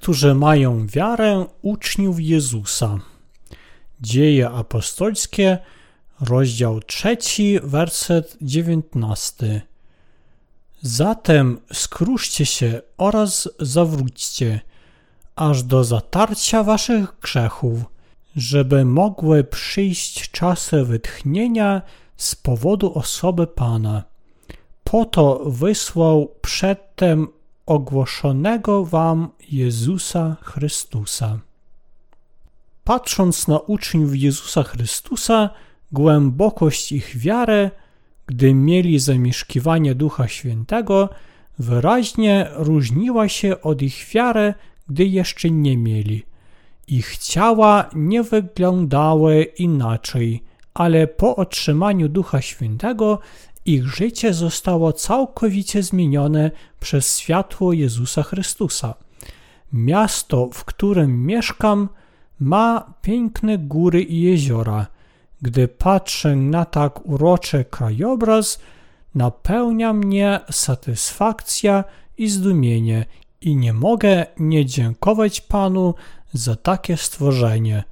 którzy mają wiarę uczniów Jezusa. Dzieje apostolskie, rozdział 3, werset 19. Zatem skruszcie się oraz zawróćcie, aż do zatarcia waszych grzechów, żeby mogły przyjść czasy wytchnienia z powodu osoby Pana. Po to wysłał przedtem ogłoszonego wam Jezusa Chrystusa. Patrząc na uczniów Jezusa Chrystusa, głębokość ich wiary, gdy mieli zamieszkiwanie Ducha Świętego, wyraźnie różniła się od ich wiary, gdy jeszcze nie mieli. Ich ciała nie wyglądały inaczej, ale po otrzymaniu Ducha Świętego ich życie zostało całkowicie zmienione przez światło Jezusa Chrystusa. Miasto, w którym mieszkam, ma piękne góry i jeziora. Gdy patrzę na tak uroczy krajobraz, napełnia mnie satysfakcja i zdumienie i nie mogę nie dziękować Panu za takie stworzenie.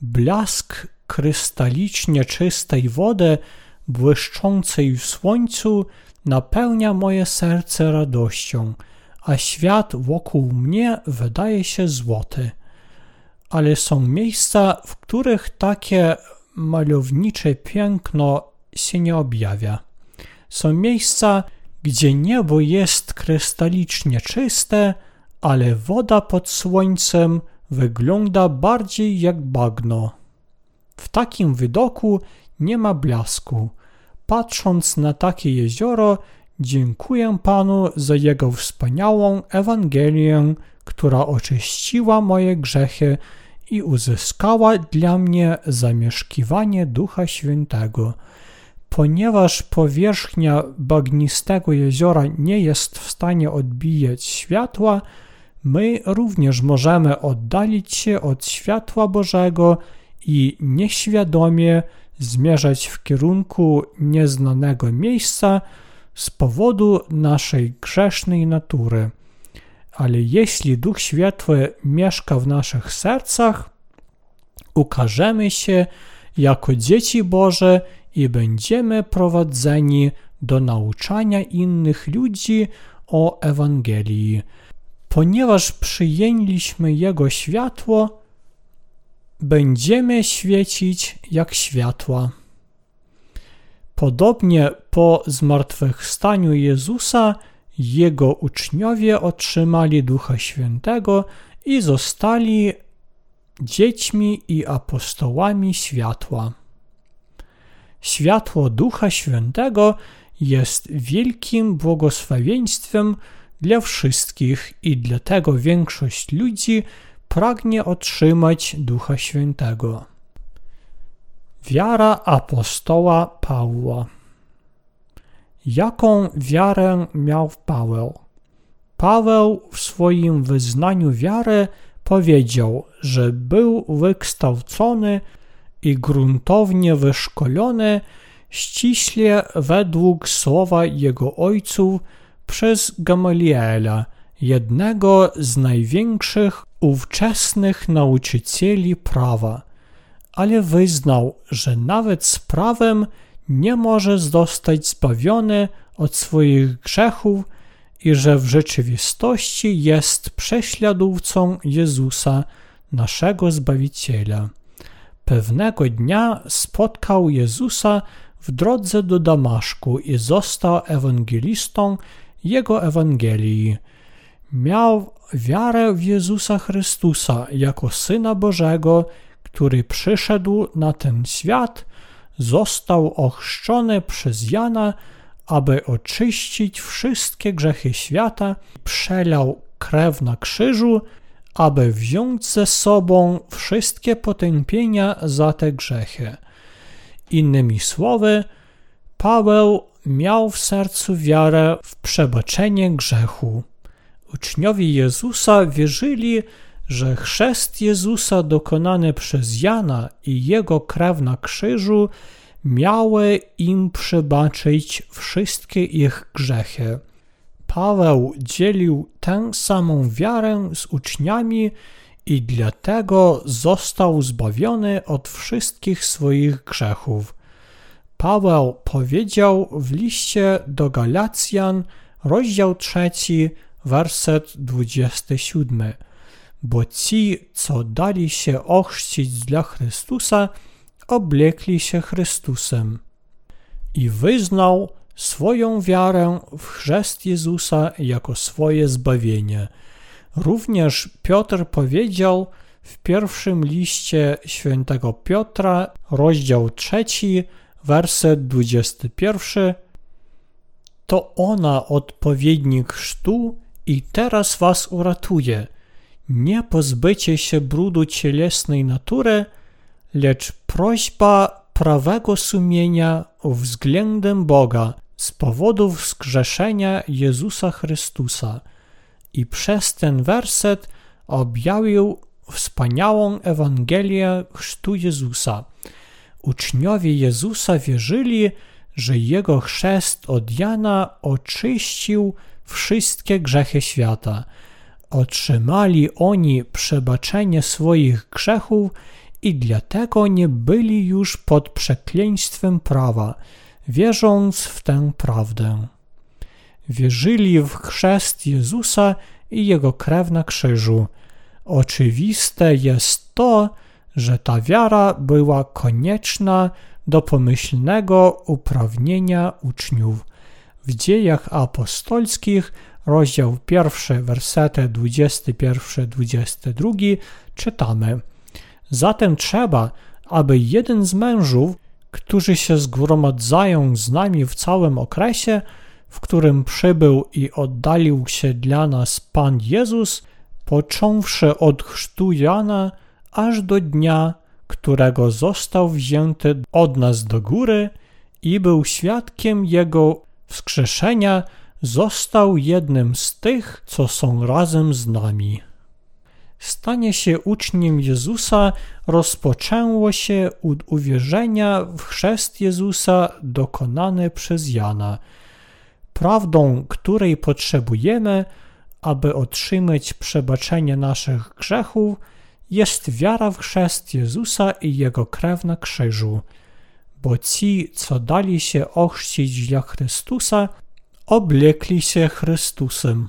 Blask krystalicznie czystej wody błyszczącej w słońcu napełnia moje serce radością, a świat wokół mnie wydaje się złoty. Ale są miejsca, w których takie malownicze piękno się nie objawia. Są miejsca, gdzie niebo jest krystalicznie czyste, ale woda pod słońcem wygląda bardziej jak bagno. W takim widoku nie ma blasku. Patrząc na takie jezioro, dziękuję Panu za Jego wspaniałą Ewangelię, która oczyściła moje grzechy i uzyskała dla mnie zamieszkiwanie Ducha Świętego. Ponieważ powierzchnia bagnistego jeziora nie jest w stanie odbijać światła, my również możemy oddalić się od światła Bożego i nieświadomie zmierzać w kierunku nieznanego miejsca z powodu naszej grzesznej natury. Ale jeśli Duch Światły mieszka w naszych sercach, ukażemy się jako dzieci Boże i będziemy prowadzeni do nauczania innych ludzi o Ewangelii. Ponieważ przyjęliśmy Jego światło, będziemy świecić jak światła. Podobnie po zmartwychwstaniu Jezusa jego uczniowie otrzymali Ducha Świętego i zostali dziećmi i apostołami światła. Światło Ducha Świętego jest wielkim błogosławieństwem dla wszystkich i dlatego większość ludzi pragnie otrzymać Ducha Świętego. Wiara apostoła Pawła. Jaką wiarę miał Paweł? Paweł w swoim wyznaniu wiary powiedział, że był wykształcony i gruntownie wyszkolony ściśle według słowa jego ojców przez Gamaliela, jednego z największych ówczesnych nauczycieli prawa, ale wyznał, że nawet z prawem nie może zostać zbawiony od swoich grzechów i że w rzeczywistości jest prześladowcą Jezusa, naszego Zbawiciela. Pewnego dnia spotkał Jezusa w drodze do Damaszku i został ewangelistą jego Ewangelii. Miał wiarę w Jezusa Chrystusa jako Syna Bożego, który przyszedł na ten świat, został ochrzczony przez Jana, aby oczyścić wszystkie grzechy świata, przelał krew na krzyżu, aby wziąć ze sobą wszystkie potępienia za te grzechy. Innymi słowy, Paweł miał w sercu wiarę w przebaczenie grzechu. Uczniowie Jezusa wierzyli, że chrzest Jezusa dokonany przez Jana i jego krew na krzyżu miały im przebaczyć wszystkie ich grzechy. Paweł dzielił tę samą wiarę z uczniami i dlatego został zbawiony od wszystkich swoich grzechów. Paweł powiedział w liście do Galacjan, rozdział 3, werset 27. Bo ci, co dali się ochrzcić dla Chrystusa, oblekli się Chrystusem. I wyznał swoją wiarę w chrzest Jezusa jako swoje zbawienie. Również Piotr powiedział w pierwszym liście świętego Piotra, rozdział trzeci, werset 21. To ona odpowiednik chrztu i teraz was uratuje. Nie pozbycie się brudu cielesnej natury, lecz prośba prawego sumienia względem Boga z powodu wskrzeszenia Jezusa Chrystusa. I przez ten werset objawił wspaniałą Ewangelię chrztu Jezusa. Uczniowie Jezusa wierzyli, że jego chrzest od Jana oczyścił wszystkie grzechy świata. Otrzymali oni przebaczenie swoich grzechów i dlatego nie byli już pod przekleństwem prawa, wierząc w tę prawdę. Wierzyli w chrzest Jezusa i jego krew na krzyżu. Oczywiste jest to, że ta wiara była konieczna do pomyślnego uprawnienia uczniów. W dziejach apostolskich, rozdział 1, wersety 21-22 czytamy. Zatem trzeba, aby jeden z mężów, którzy się zgromadzają z nami w całym okresie, w którym przybył i oddalił się dla nas Pan Jezus, począwszy od chrztu Jana, aż do dnia, którego został wzięty od nas do góry i był świadkiem Jego wskrzeszenia, został jednym z tych, co są razem z nami. Stanie się uczniem Jezusa rozpoczęło się od uwierzenia w chrzest Jezusa dokonany przez Jana. Prawdą, której potrzebujemy, aby otrzymać przebaczenie naszych grzechów, jest wiara w chrzest Jezusa i Jego krew na krzyżu. Bo ci, co dali się ochrzcić dla Chrystusa, oblekli się Chrystusem.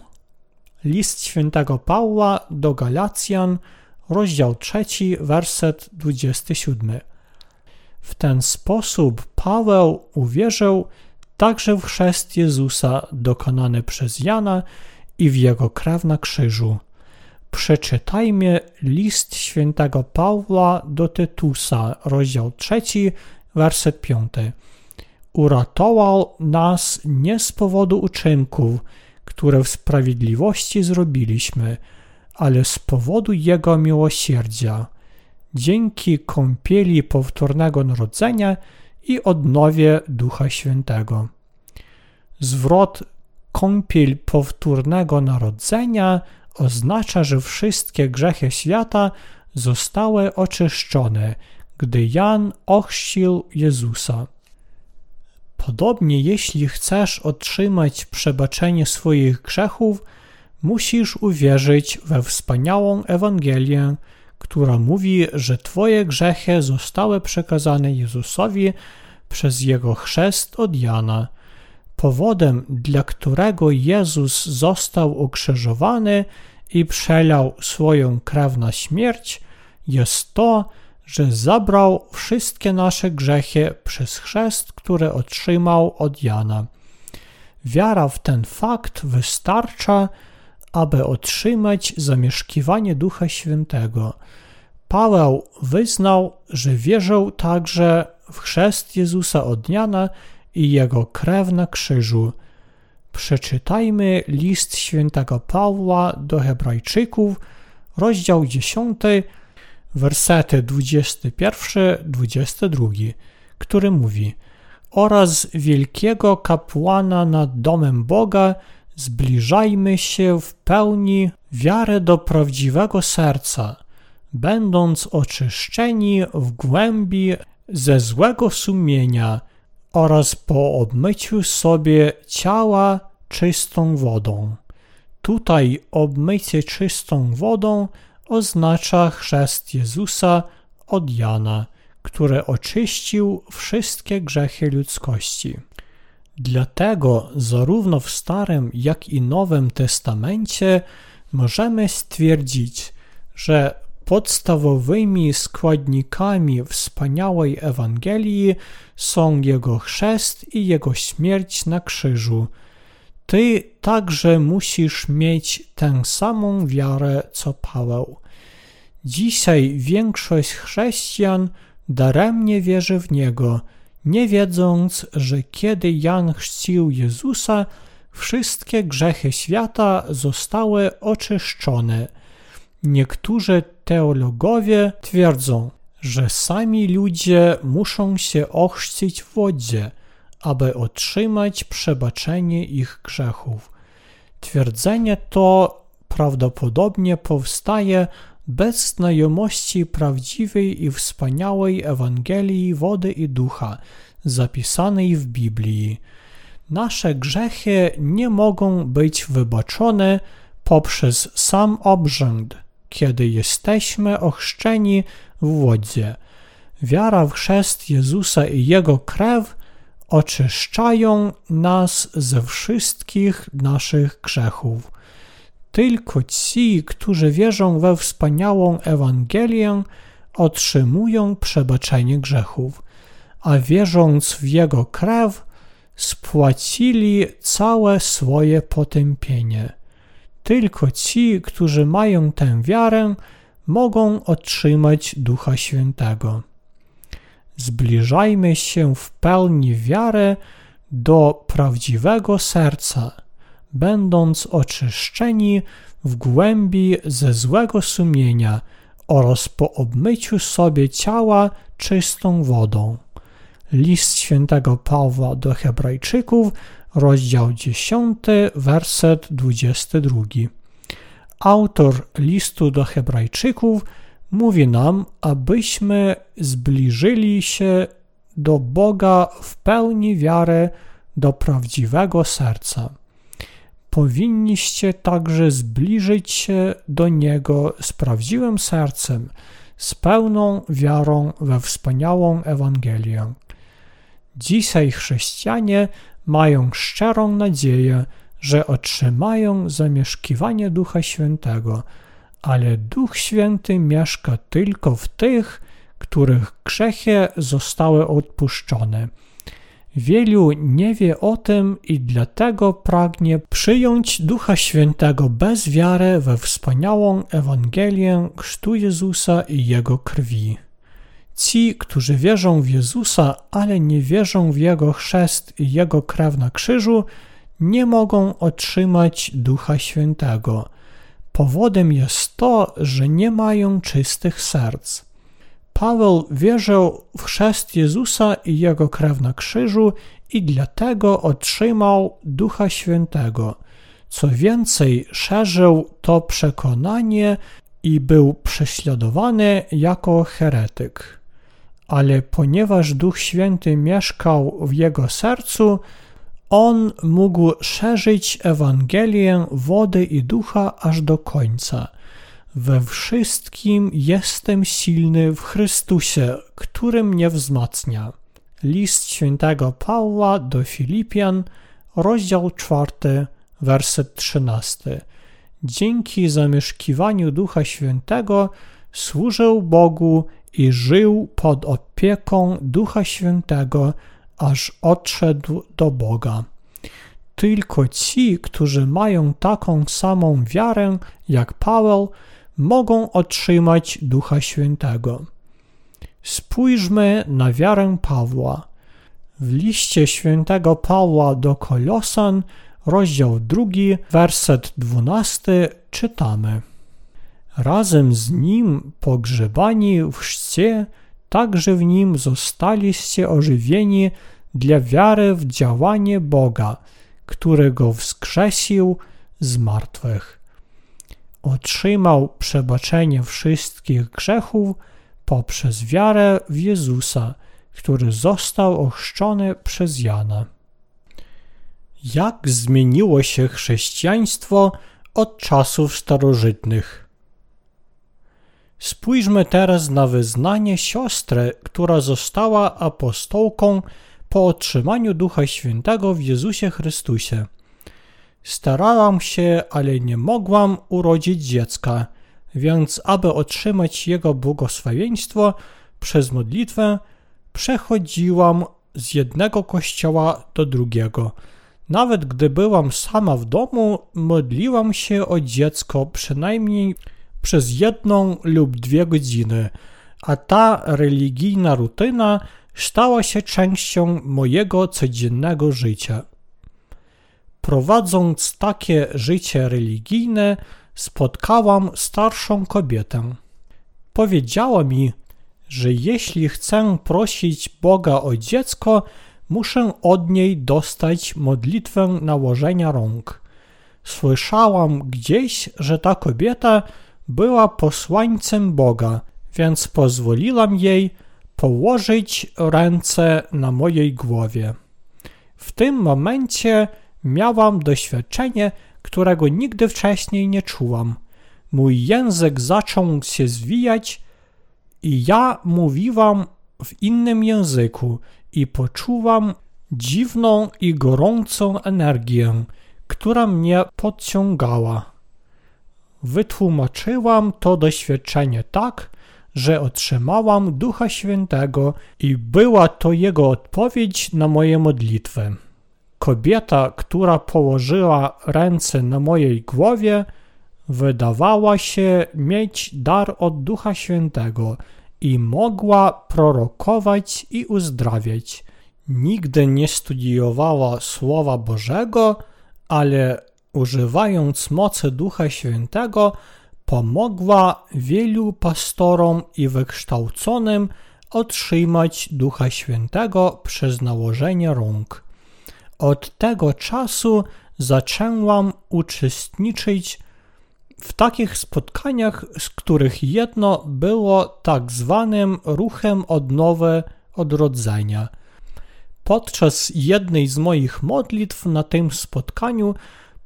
List świętego Pawła do Galacjan, rozdział 3, werset 27. W ten sposób Paweł uwierzył także w chrzest Jezusa dokonany przez Jana i w jego krew na krzyżu. Przeczytajmy list świętego Pawła do Tytusa, rozdział 3, werset 5. Uratował nas nie z powodu uczynków, które w sprawiedliwości zrobiliśmy, ale z powodu Jego miłosierdzia, dzięki kąpieli powtórnego narodzenia i odnowie Ducha Świętego. Zwrot kąpiel powtórnego narodzenia oznacza, że wszystkie grzechy świata zostały oczyszczone, gdy Jan ochrzcił Jezusa. Podobnie, jeśli chcesz otrzymać przebaczenie swoich grzechów, musisz uwierzyć we wspaniałą Ewangelię, która mówi, że Twoje grzechy zostały przekazane Jezusowi przez Jego chrzest od Jana. Powodem, dla którego Jezus został ukrzyżowany i przelał swoją krew na śmierć, jest to, że zabrał wszystkie nasze grzechy przez chrzest, który otrzymał od Jana. Wiara w ten fakt wystarcza, aby otrzymać zamieszkiwanie Ducha Świętego. Paweł wyznał, że wierzył także w chrzest Jezusa od Jana i jego krew na krzyżu. Przeczytajmy list świętego Pawła do Hebrajczyków, rozdział 10, wersety 21-22, który mówi oraz wielkiego kapłana nad domem Boga zbliżajmy się w pełni wiarę do prawdziwego serca, będąc oczyszczeni w głębi ze złego sumienia oraz po obmyciu sobie ciała czystą wodą. Tutaj obmycie czystą wodą oznacza chrzest Jezusa od Jana, który oczyścił wszystkie grzechy ludzkości. Dlatego zarówno w Starym, jak i Nowym Testamencie możemy stwierdzić, że podstawowymi składnikami wspaniałej Ewangelii są Jego chrzest i Jego śmierć na krzyżu. Ty także musisz mieć tę samą wiarę co Paweł. Dzisiaj większość chrześcijan daremnie wierzy w Niego, nie wiedząc, że kiedy Jan chrzcił Jezusa, wszystkie grzechy świata zostały oczyszczone. Niektórzy teologowie twierdzą, że sami ludzie muszą się ochrzcić w wodzie, aby otrzymać przebaczenie ich grzechów. Twierdzenie to prawdopodobnie powstaje bez znajomości prawdziwej i wspaniałej Ewangelii wody i ducha, zapisanej w Biblii. Nasze grzechy nie mogą być wybaczone poprzez sam obrzęd, kiedy jesteśmy ochrzczeni w wodzie. Wiara w chrzest Jezusa i Jego krew oczyszczają nas ze wszystkich naszych grzechów. Tylko ci, którzy wierzą we wspaniałą Ewangelię, otrzymują przebaczenie grzechów, a wierząc w Jego krew, spłacili całe swoje potępienie. Tylko ci, którzy mają tę wiarę, mogą otrzymać Ducha Świętego. Zbliżajmy się w pełni wiarę do prawdziwego serca, będąc oczyszczeni w głębi ze złego sumienia oraz po obmyciu sobie ciała czystą wodą. List świętego Pawła do Hebrajczyków, rozdział 10, werset 22. Autor listu do Hebrajczyków mówi nam, abyśmy zbliżyli się do Boga w pełni wiarę do prawdziwego serca. Powinniście także zbliżyć się do Niego z prawdziwym sercem, z pełną wiarą we wspaniałą Ewangelię. Dzisiaj chrześcijanie mają szczerą nadzieję, że otrzymają zamieszkiwanie Ducha Świętego, ale Duch Święty mieszka tylko w tych, których grzechy zostały odpuszczone. Wielu nie wie o tym i dlatego pragnie przyjąć Ducha Świętego bez wiary we wspaniałą Ewangelię chrztu Jezusa i Jego krwi. Ci, którzy wierzą w Jezusa, ale nie wierzą w Jego chrzest i Jego krew na krzyżu, nie mogą otrzymać Ducha Świętego. Powodem jest to, że nie mają czystych serc. Paweł wierzył w chrzest Jezusa i Jego krew na krzyżu i dlatego otrzymał Ducha Świętego. Co więcej, szerzył to przekonanie i był prześladowany jako heretyk ale ponieważ Duch Święty mieszkał w jego sercu, on mógł szerzyć Ewangelię wody i ducha aż do końca. We wszystkim jestem silny w Chrystusie, który mnie wzmacnia. List świętego Pawła do Filipian, rozdział 4, werset 13. Dzięki zamieszkiwaniu Ducha Świętego służył Bogu i żył pod opieką Ducha Świętego, aż odszedł do Boga. Tylko ci, którzy mają taką samą wiarę jak Paweł, mogą otrzymać Ducha Świętego. Spójrzmy na wiarę Pawła. W liście świętego Pawła do Kolosan, rozdział 2, werset 12 czytamy – razem z nim pogrzebani w chrzcie, także w nim zostaliście ożywieni dla wiary w działanie Boga, którego wskrzesił z martwych. Otrzymał przebaczenie wszystkich grzechów poprzez wiarę w Jezusa, który został ochrzczony przez Jana. jak zmieniło się chrześcijaństwo od czasów starożytnych. Spójrzmy teraz na wyznanie siostry, która została apostołką po otrzymaniu Ducha Świętego w Jezusie Chrystusie. Starałam się, ale nie mogłam urodzić dziecka, więc aby otrzymać jego błogosławieństwo przez modlitwę, przechodziłam z jednego kościoła do drugiego. Nawet gdy byłam sama w domu, modliłam się o dziecko przynajmniej przez jedną lub dwie godziny, a ta religijna rutyna stała się częścią mojego codziennego życia. Prowadząc takie życie religijne, spotkałam starszą kobietę. Powiedziała mi, że jeśli chcę prosić Boga o dziecko, muszę od niej dostać modlitwę nałożenia rąk. Słyszałam gdzieś, że ta kobieta była posłańcem Boga, więc pozwoliłam jej położyć ręce na mojej głowie. W tym momencie miałam doświadczenie, którego nigdy wcześniej nie czułam. Mój język zaczął się zwijać i ja mówiłam w innym języku i poczułam dziwną i gorącą energię, która mnie podciągała. Wytłumaczyłam to doświadczenie tak, że otrzymałam Ducha Świętego i była to Jego odpowiedź na moje modlitwy. Kobieta, która położyła ręce na mojej głowie, wydawała się mieć dar od Ducha Świętego i mogła prorokować i uzdrawiać. Nigdy nie studiowała Słowa Bożego, ale używając mocy Ducha Świętego, pomogła wielu pastorom i wykształconym otrzymać Ducha Świętego przez nałożenie rąk. Od tego czasu zaczęłam uczestniczyć w takich spotkaniach, z których jedno było tak zwanym ruchem odnowy odrodzenia. Podczas jednej z moich modlitw na tym spotkaniu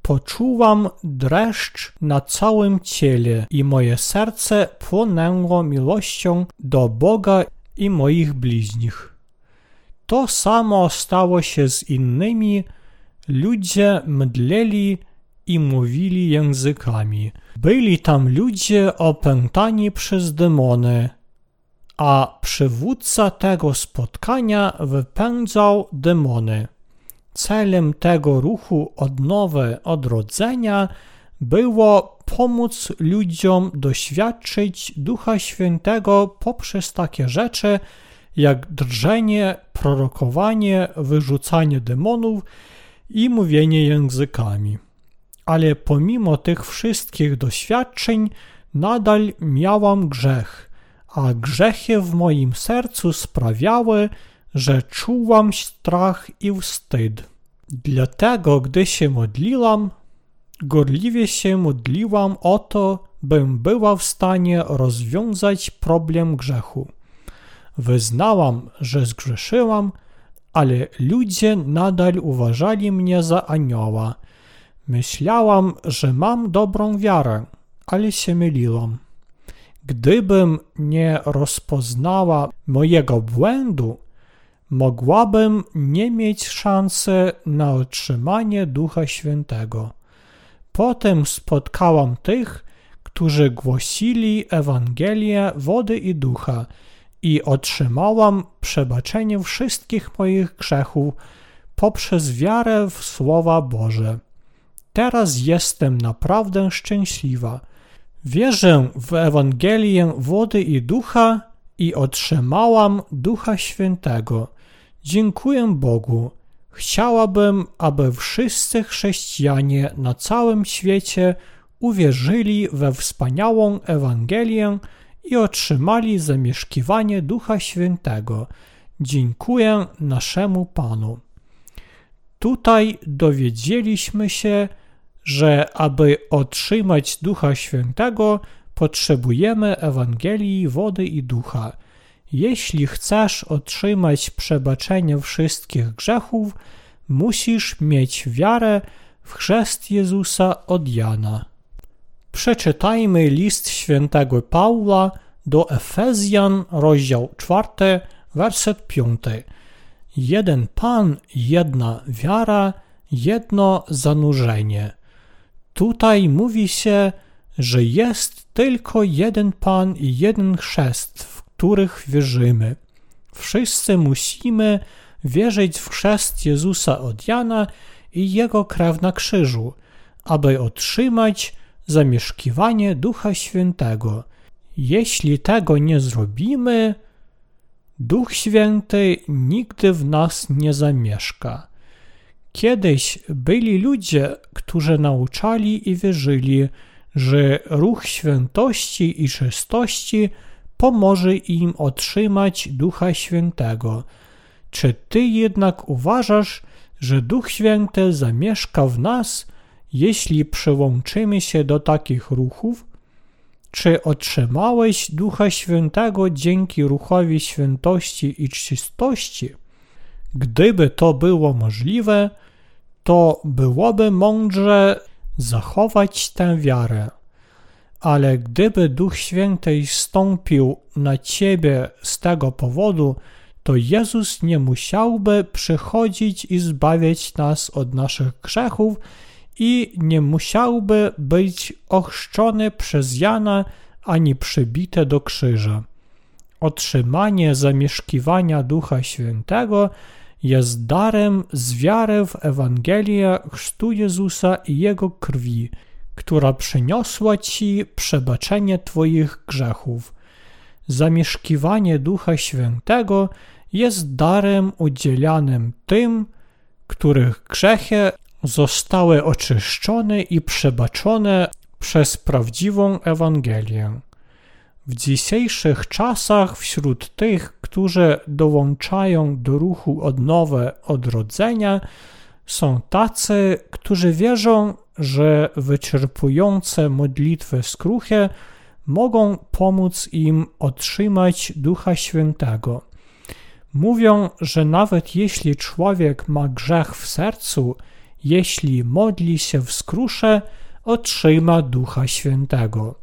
poczułam dreszcz na całym ciele i moje serce płonęło miłością do Boga i moich bliźnich. To samo stało się z innymi. Ludzie mdleli i mówili językami. Byli tam ludzie opętani przez demony, a przywódca tego spotkania wypędzał demony. Celem tego ruchu odnowy odrodzenia było pomóc ludziom doświadczyć Ducha Świętego poprzez takie rzeczy jak drżenie, prorokowanie, wyrzucanie demonów i mówienie językami. Ale pomimo tych wszystkich doświadczeń nadal miałam grzech, a grzechy w moim sercu sprawiały, że czułam strach i wstyd. Dlatego, gdy się modliłam, gorliwie się modliłam o to, bym była w stanie rozwiązać problem grzechu. Wyznałam, że zgrzeszyłam, ale ludzie nadal uważali mnie za anioła Myślałam, że mam dobrą wiarę, ale się myliłam. Gdybym nie rozpoznała mojego błędu, mogłabym nie mieć szansy na otrzymanie Ducha Świętego. Potem spotkałam tych, którzy głosili Ewangelię wody i ducha i otrzymałam przebaczenie wszystkich moich grzechów poprzez wiarę w Słowa Boże. Teraz jestem naprawdę szczęśliwa. Wierzę w Ewangelię wody i ducha i otrzymałam Ducha Świętego. Dziękuję Bogu. Chciałabym, aby wszyscy chrześcijanie na całym świecie uwierzyli we wspaniałą Ewangelię i otrzymali zamieszkiwanie Ducha Świętego. Dziękuję naszemu Panu. Tutaj dowiedzieliśmy się, że aby otrzymać Ducha Świętego, potrzebujemy Ewangelii, wody i ducha. Jeśli chcesz otrzymać przebaczenie wszystkich grzechów, musisz mieć wiarę w chrzest Jezusa od Jana. Przeczytajmy list świętego Paula do Efezjan, rozdział 4, werset 5. Jeden Pan, jedna wiara, jedno zanurzenie. Tutaj mówi się, że jest tylko jeden Pan i jeden chrzest, których wierzymy. Wszyscy musimy wierzyć w chrzest Jezusa od Jana i Jego krew na krzyżu, aby otrzymać zamieszkiwanie Ducha Świętego. Jeśli tego nie zrobimy, Duch Święty nigdy w nas nie zamieszka. Kiedyś byli ludzie, którzy nauczali i wierzyli, że ruch świętości i czystości pomoże im otrzymać Ducha Świętego. Czy ty jednak uważasz, że Duch Święty zamieszka w nas, jeśli przyłączymy się do takich ruchów? Czy otrzymałeś Ducha Świętego dzięki ruchowi świętości i czystości? Gdyby to było możliwe, to byłoby mądrze zachować tę wiarę. Ale gdyby Duch Święty stąpił na ciebie z tego powodu, to Jezus nie musiałby przychodzić i zbawiać nas od naszych grzechów i nie musiałby być ochrzczony przez Jana ani przybity do krzyża. Otrzymanie zamieszkiwania Ducha Świętego jest darem z wiary w Ewangelię chrztu Jezusa i Jego krwi, która przyniosła Ci przebaczenie Twoich grzechów. Zamieszkiwanie Ducha Świętego jest darem udzielanym tym, których grzechy zostały oczyszczone i przebaczone przez prawdziwą Ewangelię. W dzisiejszych czasach wśród tych, którzy dołączają do ruchu odnowy odrodzenia, są tacy, którzy wierzą, że wyczerpujące modlitwy skruche mogą pomóc im otrzymać Ducha Świętego. Mówią, że nawet jeśli człowiek ma grzech w sercu, jeśli modli się w skrusze, otrzyma Ducha Świętego.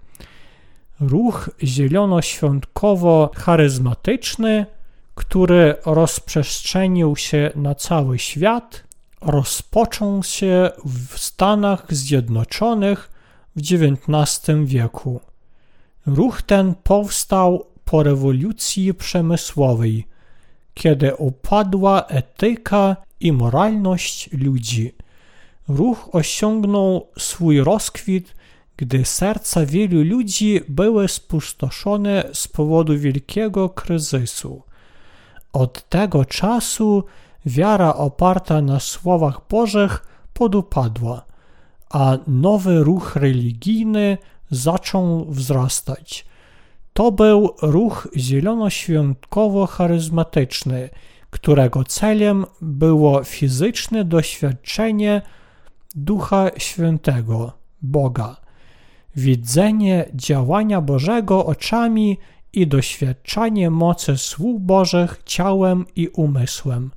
Ruch zielonoświątkowo-charyzmatyczny, który rozprzestrzenił się na cały świat, rozpoczął się w Stanach Zjednoczonych w XIX wieku. Ruch ten powstał po rewolucji przemysłowej, kiedy upadła etyka i moralność ludzi. Ruch osiągnął swój rozkwit, gdy serca wielu ludzi były spustoszone z powodu wielkiego kryzysu. Od tego czasu wiara oparta na słowach Bożych podupadła, a nowy ruch religijny zaczął wzrastać. To był ruch zielonoświątkowo-charyzmatyczny, którego celem było fizyczne doświadczenie Ducha Świętego, Boga, widzenie działania Bożego oczami i doświadczanie mocy słów Bożych ciałem i umysłem.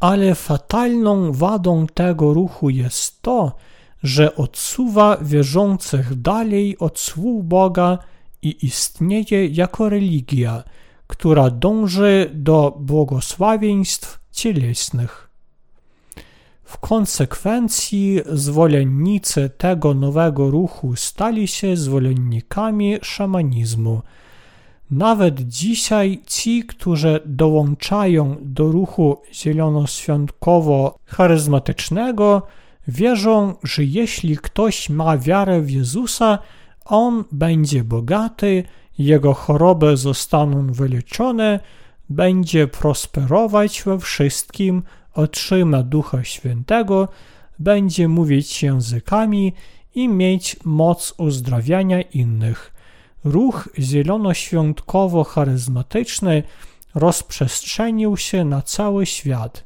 Ale fatalną wadą tego ruchu jest to, że odsuwa wierzących dalej od słów Boga i istnieje jako religia, która dąży do błogosławieństw cielesnych. W konsekwencji zwolennicy tego nowego ruchu stali się zwolennikami szamanizmu. Nawet dzisiaj ci, którzy dołączają do ruchu zielonoświątkowo-charyzmatycznego, wierzą, że jeśli ktoś ma wiarę w Jezusa, on będzie bogaty, jego choroby zostaną wyleczone, będzie prosperować we wszystkim, otrzyma Ducha Świętego, będzie mówić językami i mieć moc uzdrawiania innych. Ruch zielonoświątkowo-charyzmatyczny rozprzestrzenił się na cały świat.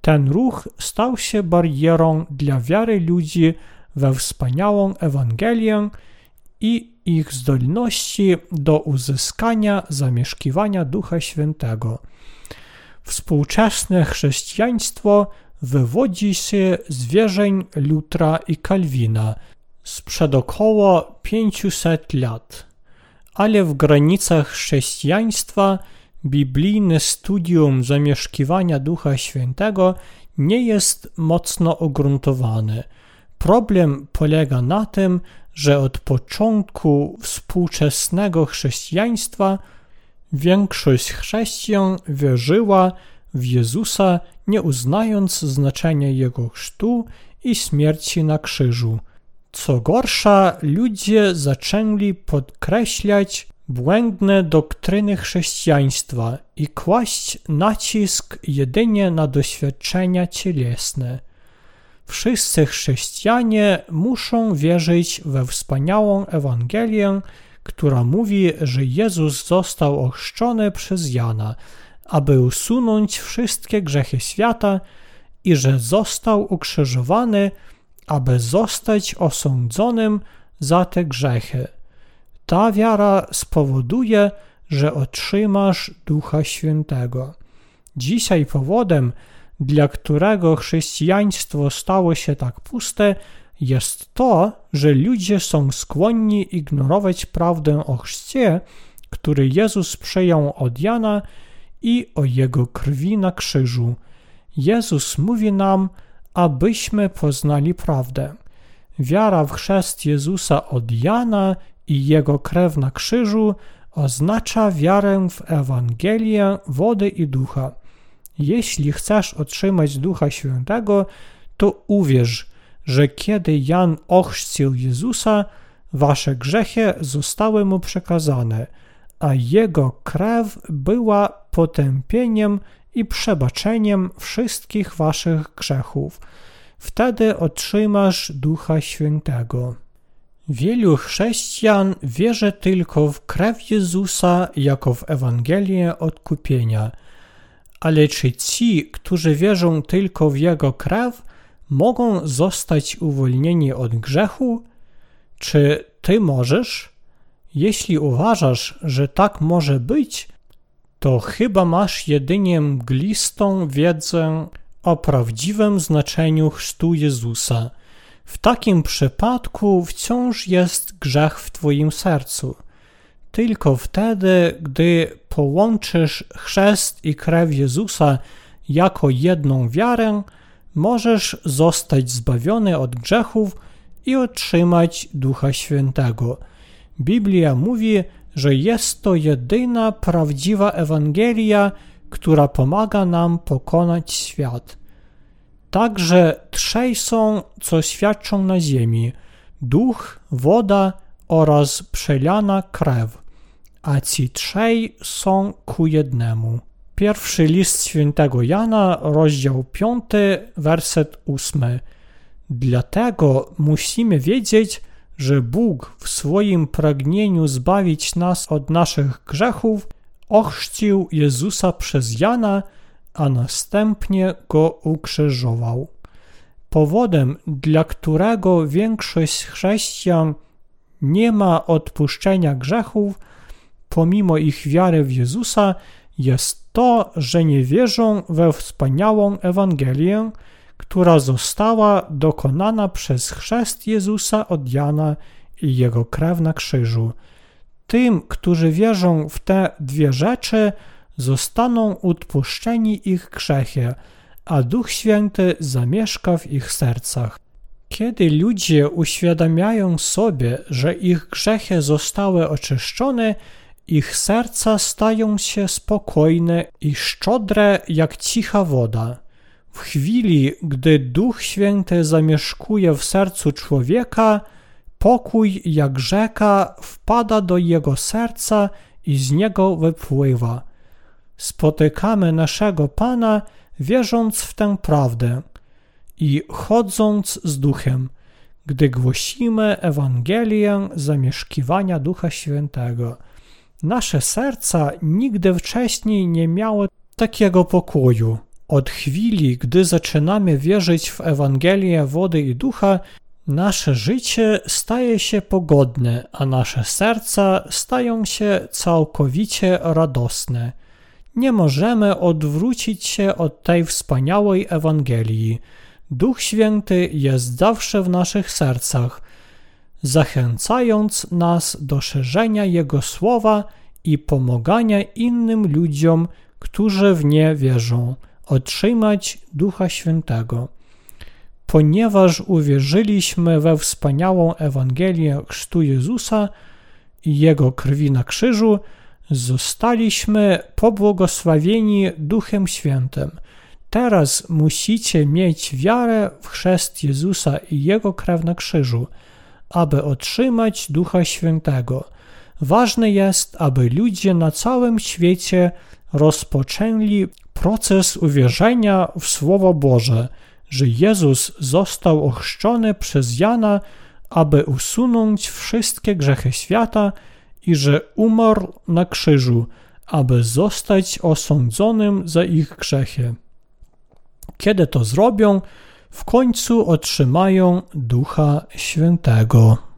Ten ruch stał się barierą dla wiary ludzi we wspaniałą Ewangelię i ich zdolności do uzyskania zamieszkiwania Ducha Świętego. Współczesne chrześcijaństwo wywodzi się z wierzeń Lutra i Kalwina sprzed około 500 lat, ale w granicach chrześcijaństwa biblijne studium zamieszkiwania Ducha Świętego nie jest mocno ugruntowane. Problem polega na tym, że od początku współczesnego chrześcijaństwa większość chrześcijan wierzyła w Jezusa, nie uznając znaczenia Jego chrztu i śmierci na krzyżu. Co gorsza, ludzie zaczęli podkreślać błędne doktryny chrześcijaństwa i kłaść nacisk jedynie na doświadczenia cielesne. Wszyscy chrześcijanie muszą wierzyć we wspaniałą Ewangelię, która mówi, że Jezus został ochrzczony przez Jana, aby usunąć wszystkie grzechy świata i że został ukrzyżowany, aby zostać osądzonym za te grzechy. Ta wiara spowoduje, że otrzymasz Ducha Świętego. Dzisiaj powodem, dla którego chrześcijaństwo stało się tak puste, jest to, że ludzie są skłonni ignorować prawdę o chrzcie, który Jezus przyjął od Jana i o jego krwi na krzyżu. Jezus mówi nam, abyśmy poznali prawdę. Wiara w chrzest Jezusa od Jana i jego krew na krzyżu oznacza wiarę w Ewangelię wody i ducha. Jeśli chcesz otrzymać Ducha Świętego, to uwierz, że kiedy Jan ochrzcił Jezusa, wasze grzechy zostały mu przekazane, a jego krew była potępieniem i przebaczeniem wszystkich waszych grzechów. Wtedy otrzymasz Ducha Świętego. Wielu chrześcijan wierzy tylko w krew Jezusa jako w Ewangelię odkupienia. Ale czy ci, którzy wierzą tylko w Jego krew, mogą zostać uwolnieni od grzechu? Czy ty możesz? Jeśli uważasz, że tak może być, to chyba masz jedynie mglistą wiedzę o prawdziwym znaczeniu chrztu Jezusa. W takim przypadku wciąż jest grzech w Twoim sercu. Tylko wtedy, gdy połączysz chrzest i krew Jezusa jako jedną wiarę, możesz zostać zbawiony od grzechów i otrzymać Ducha Świętego. Biblia mówi, że jest to jedyna prawdziwa Ewangelia, która pomaga nam pokonać świat. Także trzej są, co świadczą na ziemi: duch, woda oraz przelana krew, a ci trzej są ku jednemu. Pierwszy list świętego Jana, rozdział 5, werset 8. Dlatego musimy wiedzieć, że Bóg w swoim pragnieniu zbawić nas od naszych grzechów ochrzcił Jezusa przez Jana, a następnie go ukrzyżował. Powodem, dla którego większość chrześcijan nie ma odpuszczenia grzechów, pomimo ich wiary w Jezusa, jest to, że nie wierzą we wspaniałą Ewangelię, która została dokonana przez chrzest Jezusa od Jana i jego krew na krzyżu. Tym, którzy wierzą w te dwie rzeczy, zostaną odpuszczeni ich grzechy, a Duch Święty zamieszka w ich sercach. Kiedy ludzie uświadamiają sobie, że ich grzechy zostały oczyszczone, ich serca stają się spokojne i szczodre jak cicha woda. W chwili, gdy Duch Święty zamieszkuje w sercu człowieka, pokój jak rzeka wpada do jego serca i z niego wypływa. Spotykamy naszego Pana, wierząc w tę prawdę i chodząc z Duchem, gdy głosimy Ewangelię zamieszkiwania Ducha Świętego. Nasze serca nigdy wcześniej nie miały takiego pokoju. Od chwili, gdy zaczynamy wierzyć w Ewangelię wody i ducha, nasze życie staje się pogodne, a nasze serca stają się całkowicie radosne. nie możemy odwrócić się od tej wspaniałej Ewangelii. Duch Święty jest zawsze w naszych sercach, zachęcając nas do szerzenia Jego słowa i pomagania innym ludziom, którzy w nie wierzą, otrzymać Ducha Świętego. Ponieważ uwierzyliśmy we wspaniałą Ewangelię Chrztu Jezusa i Jego krwi na krzyżu, zostaliśmy pobłogosławieni Duchem Świętym. Teraz musicie mieć wiarę w chrzest Jezusa i Jego krew na krzyżu, aby otrzymać Ducha Świętego. Ważne jest, aby ludzie na całym świecie rozpoczęli proces uwierzenia w Słowo Boże, że Jezus został ochrzczony przez Jana, aby usunąć wszystkie grzechy świata i że umarł na krzyżu, aby zostać osądzonym za ich grzechy. Kiedy to zrobią, w końcu otrzymają Ducha Świętego.